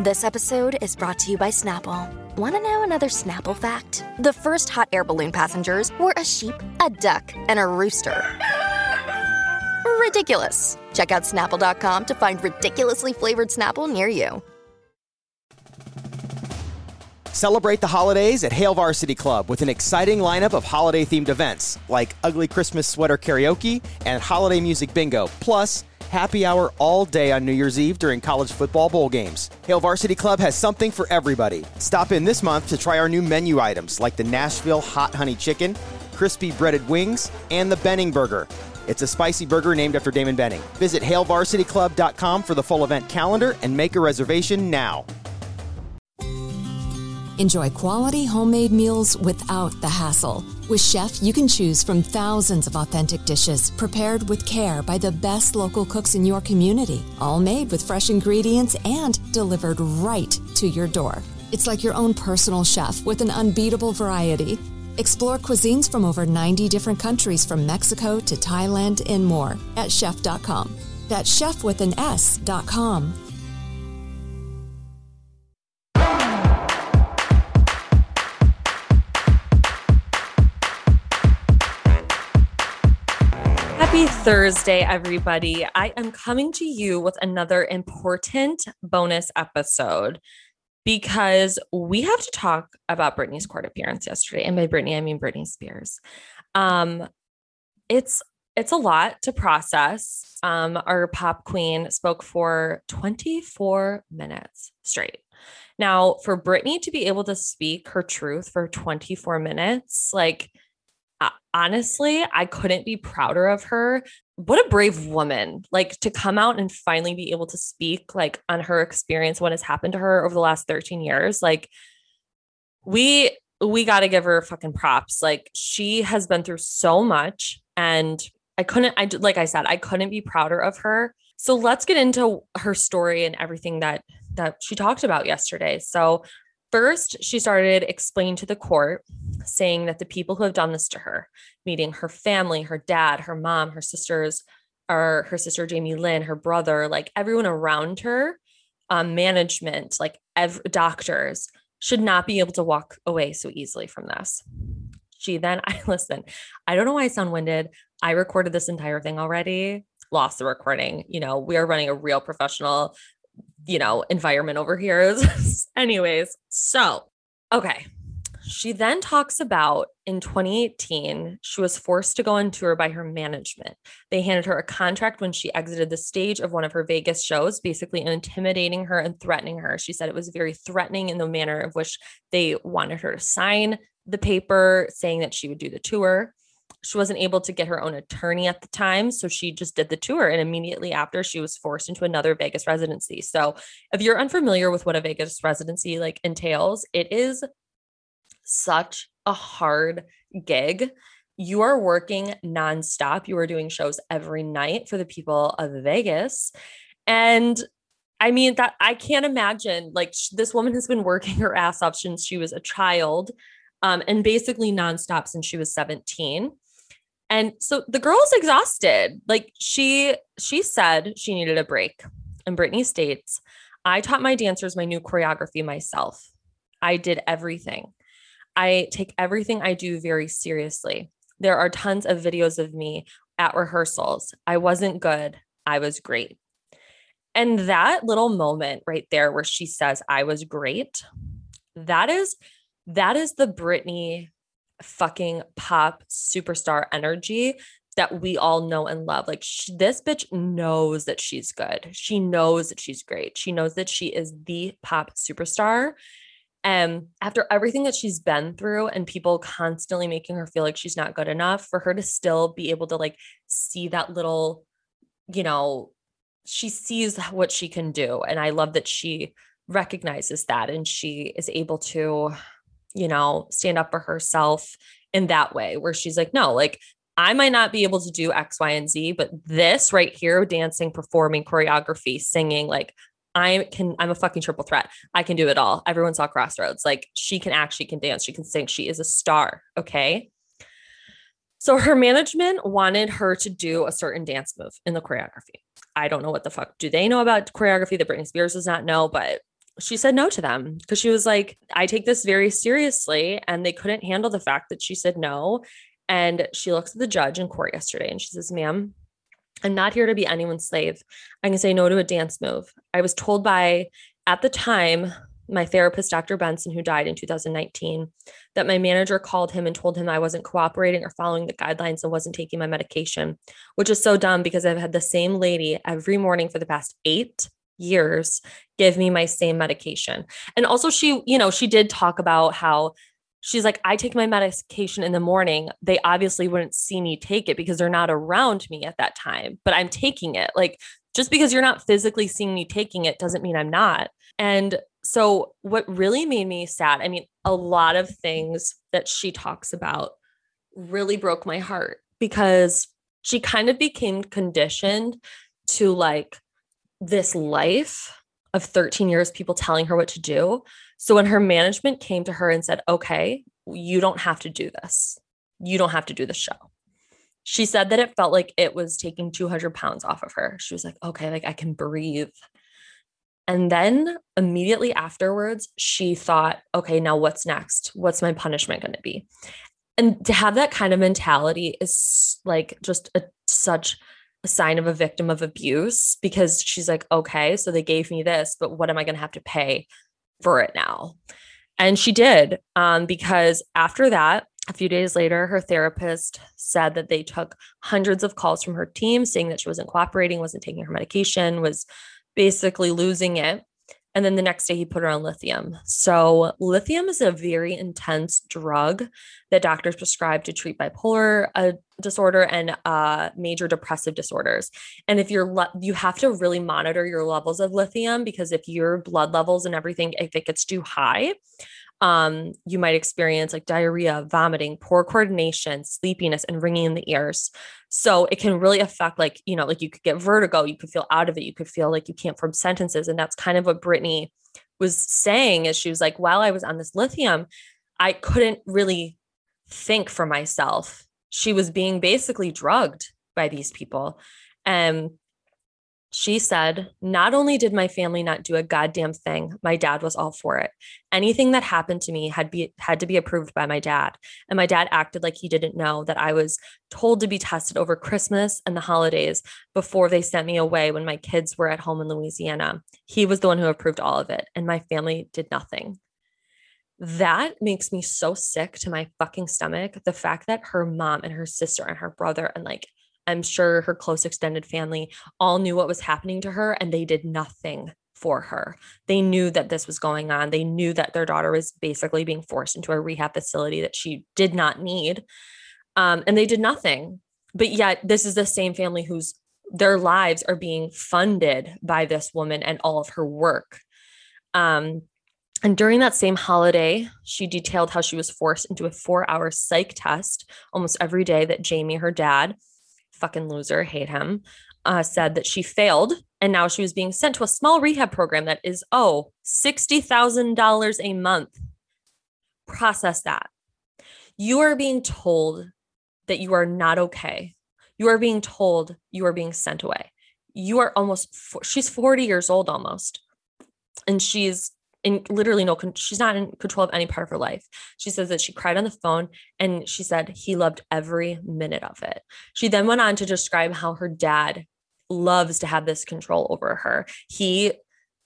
This episode is brought to you by Snapple. Want to know another Snapple fact? The first hot air balloon passengers were a sheep, a duck, and a rooster. Ridiculous. Check out snapple.com to find ridiculously flavored Snapple near you. Celebrate the holidays at Hale Varsity Club with an exciting lineup of holiday themed events like Ugly Christmas Sweater Karaoke and Holiday Music Bingo, plus happy hour all day on New Year's Eve during college football bowl games. Hale Varsity Club has something for everybody. Stop in this month to try our new menu items like the Nashville Hot Honey Chicken, crispy breaded wings, and the Benning Burger. It's a spicy burger named after Damon Benning. Visit HaleVarsityClub.com for the full event calendar and make a reservation now. Enjoy quality homemade meals without the hassle. With Shef, you can choose from thousands of authentic dishes prepared with care by the best local cooks in your community, all made with fresh ingredients and delivered right to your door. It's like your own personal chef with an unbeatable variety. Explore cuisines from over 90 different countries from Mexico to Thailand and more at shef.com. That's Shef with an S.com. Happy Thursday, everybody. I am coming to you with another important bonus episode because we have to talk about Britney's court appearance yesterday. And by Britney, I mean Britney Spears. Um, it's it's a lot to process. Um, our pop queen spoke for 24 minutes straight. Now, for Britney to be able to speak her truth for 24 minutes, like honestly, I couldn't be prouder of her. What a brave woman, like to come out and finally be able to speak like on her experience, what has happened to her over the last 13 years. Like we we got to give her fucking props. Like she has been through so much and I couldn't I like I said, I couldn't be prouder of her. So let's get into her story and everything that that she talked about yesterday. So First, she started explaining to the court, saying that the people who have done this to her, meeting her family, her dad, her mom, her sisters, or her sister Jamie Lynn, her brother, like everyone around her, um, management, like ev- doctors, should not be able to walk away so easily from this. She then, I listen, I don't know why I sound winded. I recorded this entire thing already, lost the recording. You know, we are running a real professional you know, environment over here. Anyways, so okay. She then talks about in 2018, she was forced to go on tour by her management. They handed her a contract when she exited the stage of one of her Vegas shows, basically intimidating her and threatening her. She said it was very threatening in the manner of which they wanted her to sign the paper saying that she would do the tour she wasn't able to get her own attorney at the time. So she just did the tour. And immediately after, she was forced into another Vegas residency. So if you're unfamiliar with what a Vegas residency like entails, it is such a hard gig. You are working nonstop. You are doing shows every night for the people of Vegas. And I mean, that I can't imagine like sh- this woman has been working her ass off since she was a child um, and basically nonstop since she was 17. And so the girl's exhausted. Like she she said she needed a break. And Britney states, I taught my dancers my new choreography myself. I did everything. I take everything I do very seriously. There are tons of videos of me at rehearsals. I wasn't good. I was great. And that little moment right there where she says, I was great, that is that is the Britney fucking pop superstar energy that we all know and love. Like this bitch knows that she's good. She knows that she's great. She knows that she is the pop superstar. And after everything that she's been through and people constantly making her feel like she's not good enough, for her to still be able to like see that little, you know, she sees what she can do. And I love that she recognizes that and she is able to you know, stand up for herself in that way where she's like, no, like I might not be able to do X, Y, and Z, but this right here, dancing, performing, choreography, singing, like I can, I'm a fucking triple threat. I can do it all. Everyone saw Crossroads. Like she can act, she can dance, she can sing. She is a star. Okay. So her management wanted her to do a certain dance move in the choreography. I don't know what the fuck do they know about choreography that Britney Spears does not know, but she said no to them because she was like, I take this very seriously. And they couldn't handle the fact that she said no. And she looks at the judge in court yesterday and she says, Ma'am, I'm not here to be anyone's slave. I can say no to a dance move. I was told by, at the time, my therapist, Dr. Benson, who died in 2019, that my manager called him and told him I wasn't cooperating or following the guidelines and wasn't taking my medication, which is so dumb because I've had the same lady every morning for the past eight years give me my same medication. And also, she, you know, she did talk about how she's like, I take my medication in the morning. They obviously wouldn't see me take it because they're not around me at that time, but I'm taking it. Like, just because you're not physically seeing me taking it doesn't mean I'm not. And so, what really made me sad, I mean, a lot of things that she talks about really broke my heart because she kind of became conditioned to like this life of 13 years, people telling her what to do. So, when her management came to her and said, okay, you don't have to do this, you don't have to do the show. She said that it felt like it was taking 200 pounds off of her. She was like, okay, like I can breathe and then immediately afterwards, she thought, okay, now what's next? What's my punishment going to be? And to have that kind of mentality is like just a, such a sign of a victim of abuse because she's like, okay, so they gave me this, but what am I going to have to pay for it now? And she did, um, because after that, a few days later, her therapist said that they took hundreds of calls from her team saying that she wasn't cooperating, wasn't taking her medication, was basically losing it. And then the next day he put her on lithium. So, lithium is a very intense drug that doctors prescribe to treat bipolar uh, disorder and uh, major depressive disorders. And if you're, le- you have to really monitor your levels of lithium because if your blood levels and everything, if it gets too high, um, you might experience like diarrhea, vomiting, poor coordination, sleepiness, and ringing in the ears. So it can really affect, like, you know, like you could get vertigo, you could feel out of it, you could feel like you can't form sentences. And that's kind of what Britney was saying is she was like, while I was on this lithium, I couldn't really think for myself. She was being basically drugged by these people. And she said, Not only did my family not do a goddamn thing, my dad was all for it. Anything that happened to me had be had to be approved by my dad. And my dad acted like he didn't know that I was told to be tested over Christmas and the holidays before they sent me away when my kids were at home in Louisiana. He was the one who approved all of it, and my family did nothing. That makes me so sick to my fucking stomach. The fact that her mom and her sister and her brother and like I'm sure her close extended family all knew what was happening to her and they did nothing for her. They knew that this was going on. They knew that their daughter was basically being forced into a rehab facility that she did not need. Um, and they did nothing. But yet, this is the same family whose their lives are being funded by this woman and all of her work. Um, and during that same holiday, she detailed how she was forced into a four hour psych test almost every day that Jamie, her dad, fucking loser, hate him, uh, said that she failed and now she was being sent to a small rehab program that is, oh, $60,000 a month. Process that. You are being told that you are not okay. You are being told you are being sent away. You are almost, she's 40 years old almost. And she's in literally no she's not in control of any part of her life. She says that she cried on the phone and she said he loved every minute of it. She then went on to describe how her dad loves to have this control over her. He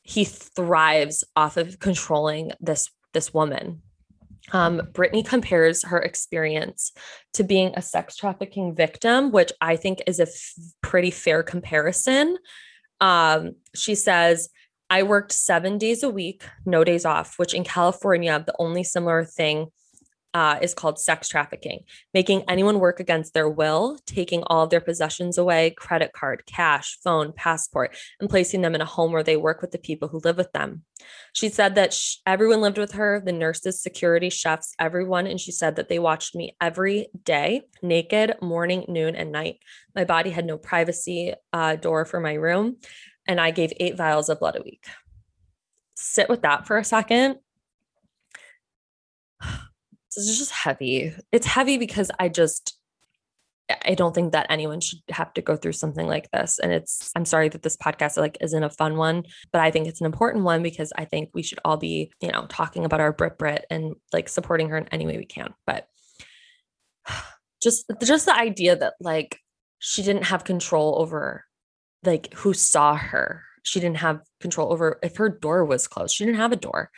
he thrives off of controlling this this woman. Um, Britney compares her experience to being a sex trafficking victim, which I think is a f- pretty fair comparison. Um, she says, I worked seven days a week, no days off, which in California, the only similar thing uh, is called sex trafficking, making anyone work against their will, taking all of their possessions away credit card, cash, phone, passport and placing them in a home where they work with the people who live with them. She said that sh- everyone lived with her the nurses, security, chefs, everyone. And she said that they watched me every day, naked, morning, noon, and night. My body had no privacy uh, door for my room and I gave eight vials of blood a week. Sit with that for a second. This is just heavy. It's heavy because I just, I don't think that anyone should have to go through something like this. And it's, I'm sorry that this podcast like isn't a fun one, but I think it's an important one because I think we should all be, you know, talking about our Brit Brit and like supporting her in any way we can. But just, just the idea that like she didn't have control over like who saw her. She didn't have control over if her door was closed. She didn't have a door.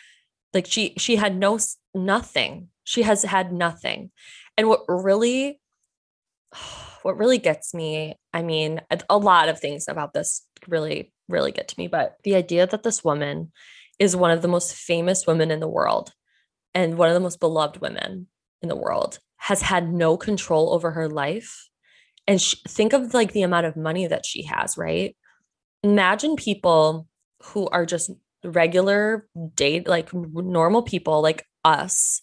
Like she, she had no, nothing. She has had nothing. And what really what really gets me, I mean, a lot of things about this really, really get to me, but the idea that this woman is one of the most famous women in the world and one of the most beloved women in the world has had no control over her life. And she, think of like the amount of money that she has, right? Imagine people who are just regular date, like normal people like us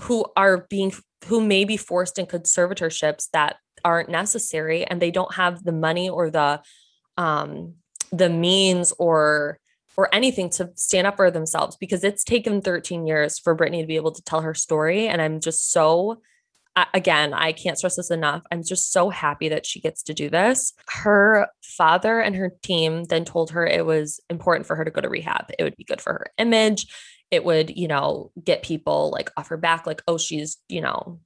who are being who may be forced in conservatorships that aren't necessary and they don't have the money or the um the means or or anything to stand up for themselves because it's taken 13 years for Britney to be able to tell her story and I'm just so again, I can't stress this enough. I'm just so happy that she gets to do this. Her father and her team then told her it was important for her to go to rehab. It would be good for her image it would, you know, get people like off her back, like, oh, she's, you know,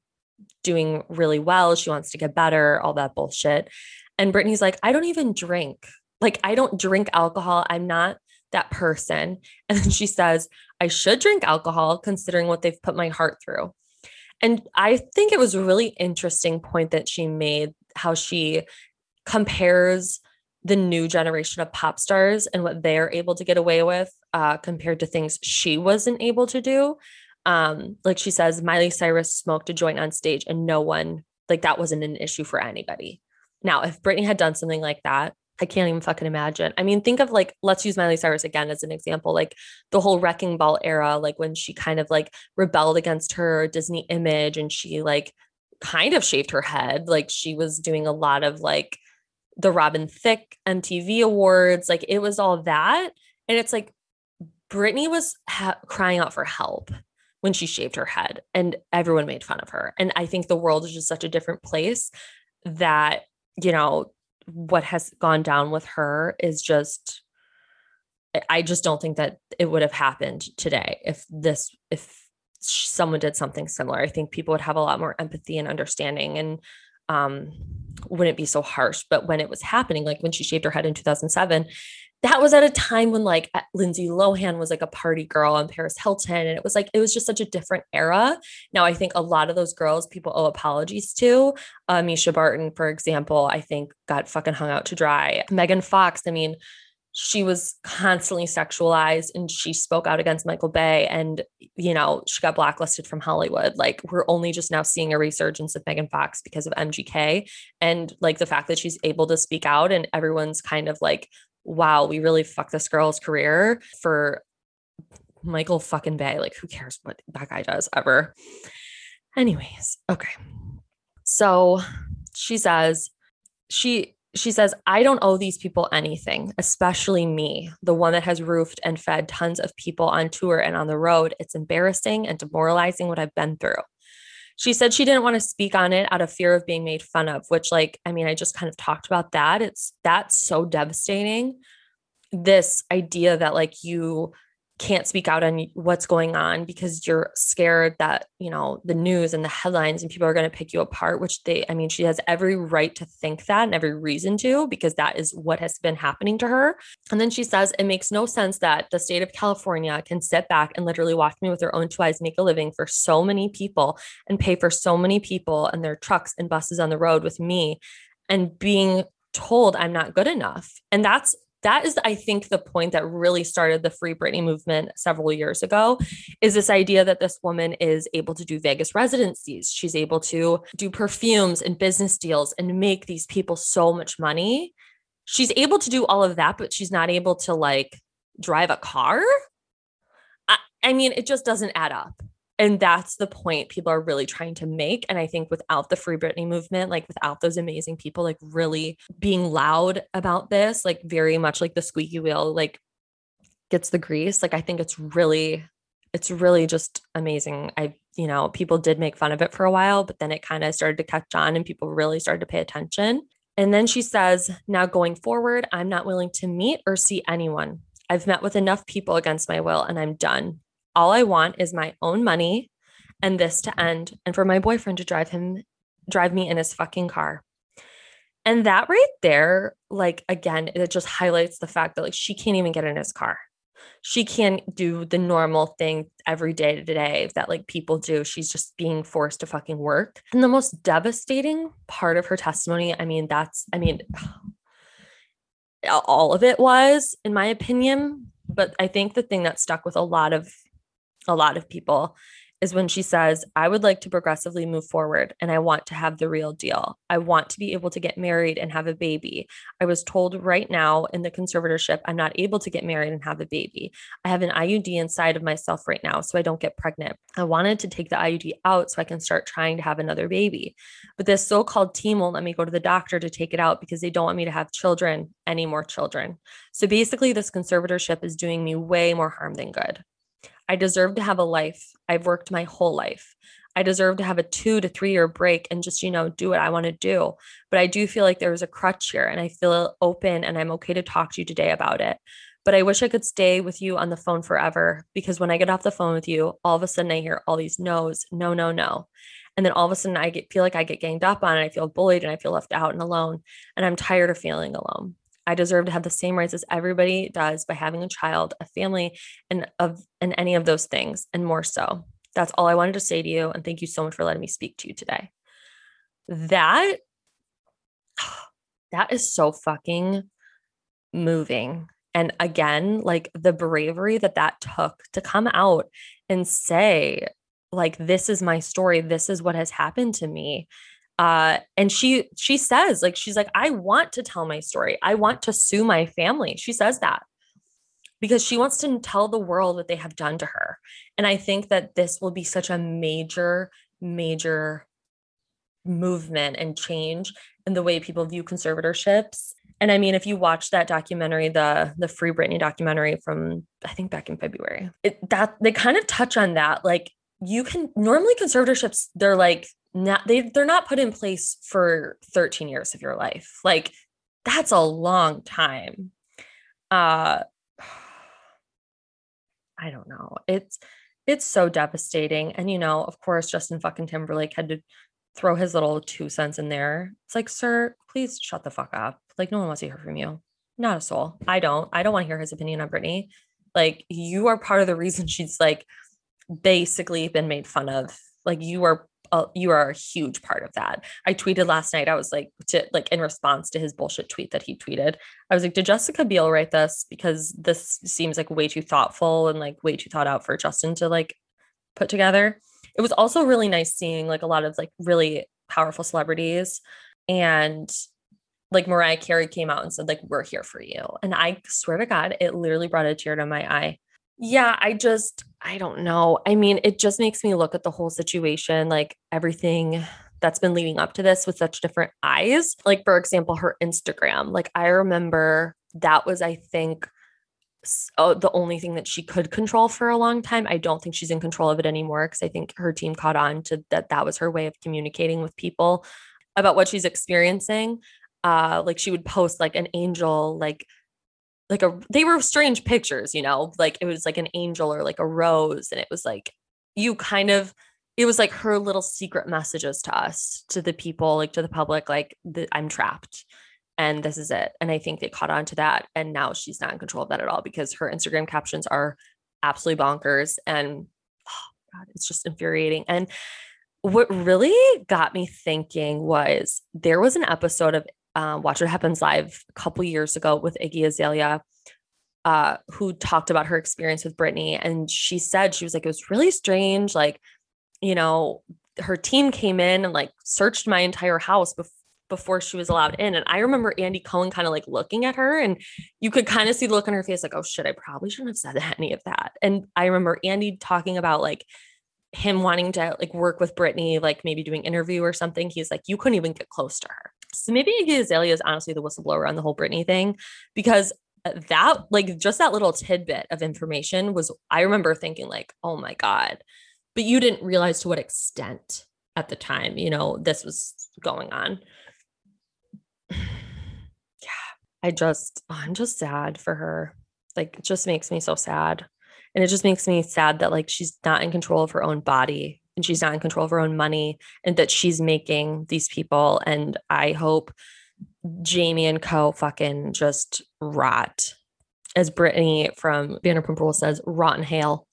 doing really well. She wants to get better, all that bullshit. And Britney's like, I don't even drink. Like, I don't drink alcohol. I'm not that person. And then she says, I should drink alcohol considering what they've put my heart through. And I think it was a really interesting point that she made how she compares the new generation of pop stars and what they're able to get away with uh, compared to things she wasn't able to do. Um, like she says, Miley Cyrus smoked a joint on stage and no one, like that wasn't an issue for anybody. Now, if Britney had done something like that, I can't even fucking imagine. I mean, think of like, let's use Miley Cyrus again as an example, like the whole wrecking ball era, like when she kind of like rebelled against her Disney image and she like kind of shaved her head. Like she was doing a lot of like the Robin Thicke MTV Awards. Like it was all that. And it's like Britney was ha- crying out for help when she shaved her head and everyone made fun of her. And I think the world is just such a different place that, you know, what has gone down with her is just I just don't think that it would have happened today if this if someone did something similar. I think people would have a lot more empathy and understanding and um wouldn't be so harsh. But when it was happening, like when she shaved her head in 2007, that was at a time when like Lindsay Lohan was like a party girl and Paris Hilton. And it was like, it was just such a different era. Now, I think a lot of those girls people owe apologies to. Uh, Mischa Barton, for example, I think got fucking hung out to dry. Megan Fox, I mean, she was constantly sexualized and she spoke out against Michael Bay and you know she got blacklisted from Hollywood like we're only just now seeing a resurgence of Megan Fox because of MGK and like the fact that she's able to speak out and everyone's kind of like wow we really fucked this girl's career for Michael fucking Bay like who cares what that guy does ever anyways okay so she says she she says, I don't owe these people anything, especially me, the one that has roofed and fed tons of people on tour and on the road. It's embarrassing and demoralizing what I've been through. She said she didn't want to speak on it out of fear of being made fun of, which, like, I mean, I just kind of talked about that. It's that's so devastating. This idea that, like, you can't speak out on what's going on because you're scared that you know the news and the headlines and people are going to pick you apart which they i mean she has every right to think that and every reason to because that is what has been happening to her. And then she says it makes no sense that the state of california can sit back and literally watch me with their own two eyes make a living for so many people and pay for so many people and their trucks and buses on the road with me and being told i'm not good enough. And that's that is i think the point that really started the free britney movement several years ago is this idea that this woman is able to do vegas residencies. She's able to do perfumes and business deals and make these people so much money. She's able to do all of that but she's not able to like drive a car? I, I mean it just doesn't add up and that's the point people are really trying to make and i think without the free britney movement like without those amazing people like really being loud about this like very much like the squeaky wheel like gets the grease like i think it's really it's really just amazing. I, you know, people did make fun of it for a while, but then it kind of started to catch on and people really started to pay attention. And then she says, Now going forward, I'm not willing to meet or see anyone. I've met with enough people against my will and I'm done. All I want is my own money and this to end and for my boyfriend to drive him drive me in his fucking car. And that right there, like again, it just highlights the fact that like she can't even get in his car. She can't do the normal thing every day to day that like people do. She's just being forced to fucking work. And the most devastating part of her testimony, I mean, that's, I mean, all of it was, in my opinion. But I think the thing that stuck with a lot of a lot of people is when she says, I would like to progressively move forward and I want to have the real deal. I want to be able to get married and have a baby. I was told right now in the conservatorship, I'm not able to get married and have a baby. I have an IUD inside of myself right now, so I don't get pregnant. I wanted to take the IUD out so I can start trying to have another baby. But this so called team won't let me go to the doctor to take it out because they don't want me to have children, any more children. So basically, this conservatorship is doing me way more harm than good. I deserve to have a life. I've worked my whole life. I deserve to have a two to three year break and just, you know, do what I want to do. But I do feel like there's a crutch here and I feel open and I'm okay to talk to you today about it. But I wish I could stay with you on the phone forever because when I get off the phone with you, all of a sudden I hear all these no's, no, no, no. And then all of a sudden I get feel like I get ganged up on and I feel bullied and I feel left out and alone. And I'm tired of feeling alone. I deserve to have the same rights as everybody does by having a child, a family, and of and any of those things, and more so. That's all I wanted to say to you. And thank you so much for letting me speak to you today. That that is so fucking moving. And again, like the bravery that that took to come out and say, like, this is my story. This is what has happened to me uh and she she says like she's like i want to tell my story. I want to sue my family. She says that because she wants to tell the world what they have done to her. And i think that this will be such a major major movement and change in the way people view conservatorships. And i mean if you watch that documentary the the free britney documentary from i think back in february it that they kind of touch on that. Like you can normally conservatorships they're like not they they're not put in place for 13 years of your life. Like that's a long time. Uh I don't know. It's it's so devastating. And you know, of course, Justin fucking Timberlake had to throw his little two cents in there. It's like, sir, please shut the fuck up. Like, no one wants to hear from you. Not a soul. I don't. I don't want to hear his opinion on Britney. Like, you are part of the reason she's like basically been made fun of. Like, you are you are a huge part of that. I tweeted last night. I was like, to like in response to his bullshit tweet that he tweeted. I was like, did Jessica Biel write this? Because this seems like way too thoughtful and like way too thought out for Justin to like put together. It was also really nice seeing like a lot of like really powerful celebrities and like Mariah Carey came out and said like we're here for you. And I swear to God, it literally brought a tear to my eye yeah, I just, I don't know. I mean, it just makes me look at the whole situation, like everything that's been leading up to this with such different eyes. Like, for example, her Instagram. Like, I remember that was, I think, oh, the only thing that she could control for a long time. I don't think she's in control of it anymore because I think her team caught on to that. That was her way of communicating with people about what she's experiencing. Uh, like she would post like an angel, like like a they were strange pictures, you know, like it was like an angel or like a rose. And it was like you kind of it was like her little secret messages to us, to the people, like to the public, like the, I'm trapped and this is it. And I think they caught on to that. And now she's not in control of that at all because her Instagram captions are absolutely bonkers. And oh God, it's just infuriating. And what really got me thinking was there was an episode of um, Watch What Happens Live a couple years ago with Iggy Azalea, uh, who talked about her experience with Britney. And she said, she was like, it was really strange. Like, you know, her team came in and like searched my entire house before before she was allowed in. And I remember Andy Cohen kind of like looking at her and you could kind of see the look on her face like, oh shit, I probably shouldn't have said any of that. And I remember Andy talking about like him wanting to like work with Britney, like maybe doing interview or something. He's like, you couldn't even get close to her. So maybe Iggy Azalea is honestly the whistleblower on the whole Britney thing because uh, that like just that little tidbit of information was I remember thinking like, "Oh my god." But you didn't realize to what extent at the time, you know, this was going on. yeah. I just I'm just sad for her. Like it just makes me so sad. And it just makes me sad that like she's not in control of her own body and she's not in control of her own money and that she's making these people and I hope Jamie and Co fucking just rot. As Brittany from Vanderpump Rules says, rotten hail.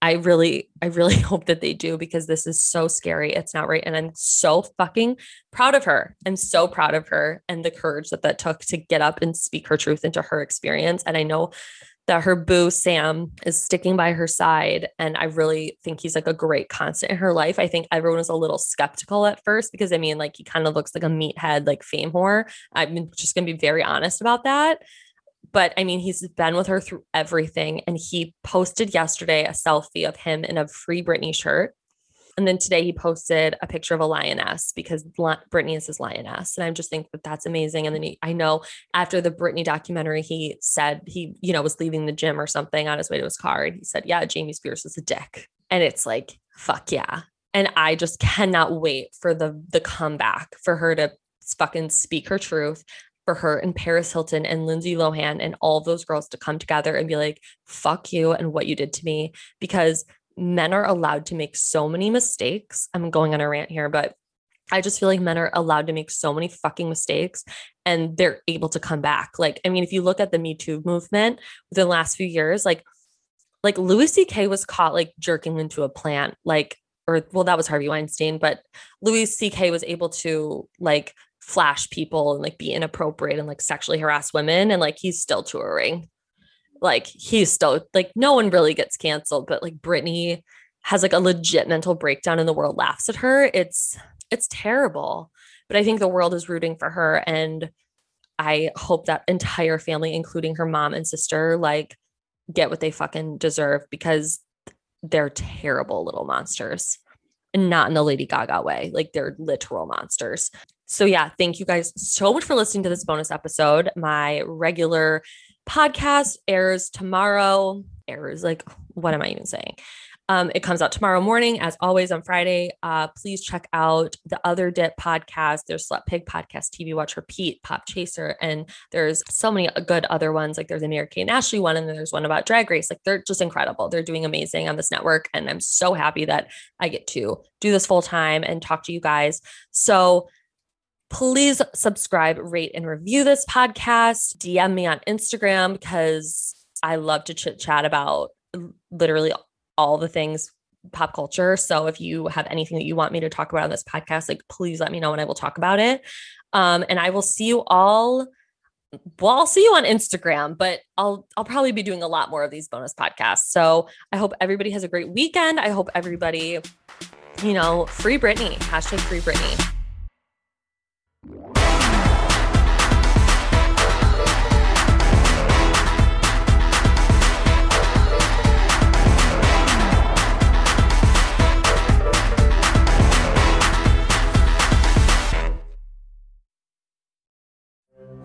I really, I really hope that they do because this is so scary. It's not right. And I'm so fucking proud of her. I'm so proud of her and the courage that that took to get up and speak her truth into her experience. And I know that her boo Sam is sticking by her side. And I really think he's like a great constant in her life. I think everyone was a little skeptical at first because I mean, like he kind of looks like a meathead, like fame whore. I'm just gonna be very honest about that. But I mean, he's been with her through everything. And he posted yesterday a selfie of him in a free Britney shirt. And then today he posted a picture of a lioness because Britney is his lioness. And I just think that that's amazing. And then he, I know after the Britney documentary, he said he, you know, was leaving the gym or something on his way to his car. And he said, Yeah, Jamie Spears is a dick. And it's like, fuck yeah. And I just cannot wait for the the comeback for her to fucking speak her truth for her and Paris Hilton and Lindsay Lohan and all those girls to come together and be like, fuck you and what you did to me. Because men are allowed to make so many mistakes. I'm going on a rant here, but I just feel like men are allowed to make so many fucking mistakes and they're able to come back. Like, I mean, if you look at the Me Too movement within the last few years, like, like Louis C.K. was caught like jerking into a plant, like, or well, that was Harvey Weinstein, but Louis C.K. was able to like flash people and like be inappropriate and like sexually harass women, and like he's still touring like he's still like no one really gets canceled, but like Britney has like a legit mental breakdown and the world laughs at her. It's it's terrible. But I think the world is rooting for her and I hope that entire family including her mom and sister like get what they fucking deserve because they're terrible little monsters. And not in the Lady Gaga way. Like they're literal monsters. So yeah, thank you guys so much for listening to this bonus episode. My regular podcast airs tomorrow. Airs like what am I even saying? Um, it comes out tomorrow morning, as always on Friday. Uh, please check out the other Dip podcast. There's Slut Pig podcast, TV Watch Repeat, Pop Chaser, and there's so many good other ones. Like there's a Mary Kate and Ashley one, and then there's one about Drag Race. Like they're just incredible. They're doing amazing on this network, and I'm so happy that I get to do this full time and talk to you guys. So Please subscribe, rate, and review this podcast. DM me on Instagram because I love to chit chat about literally all the things pop culture. So if you have anything that you want me to talk about on this podcast, like please let me know and I will talk about it. Um, and I will see you all. Well, I'll see you on Instagram, but I'll I'll probably be doing a lot more of these bonus podcasts. So I hope everybody has a great weekend. I hope everybody, you know, free Britney, hashtag free Britney.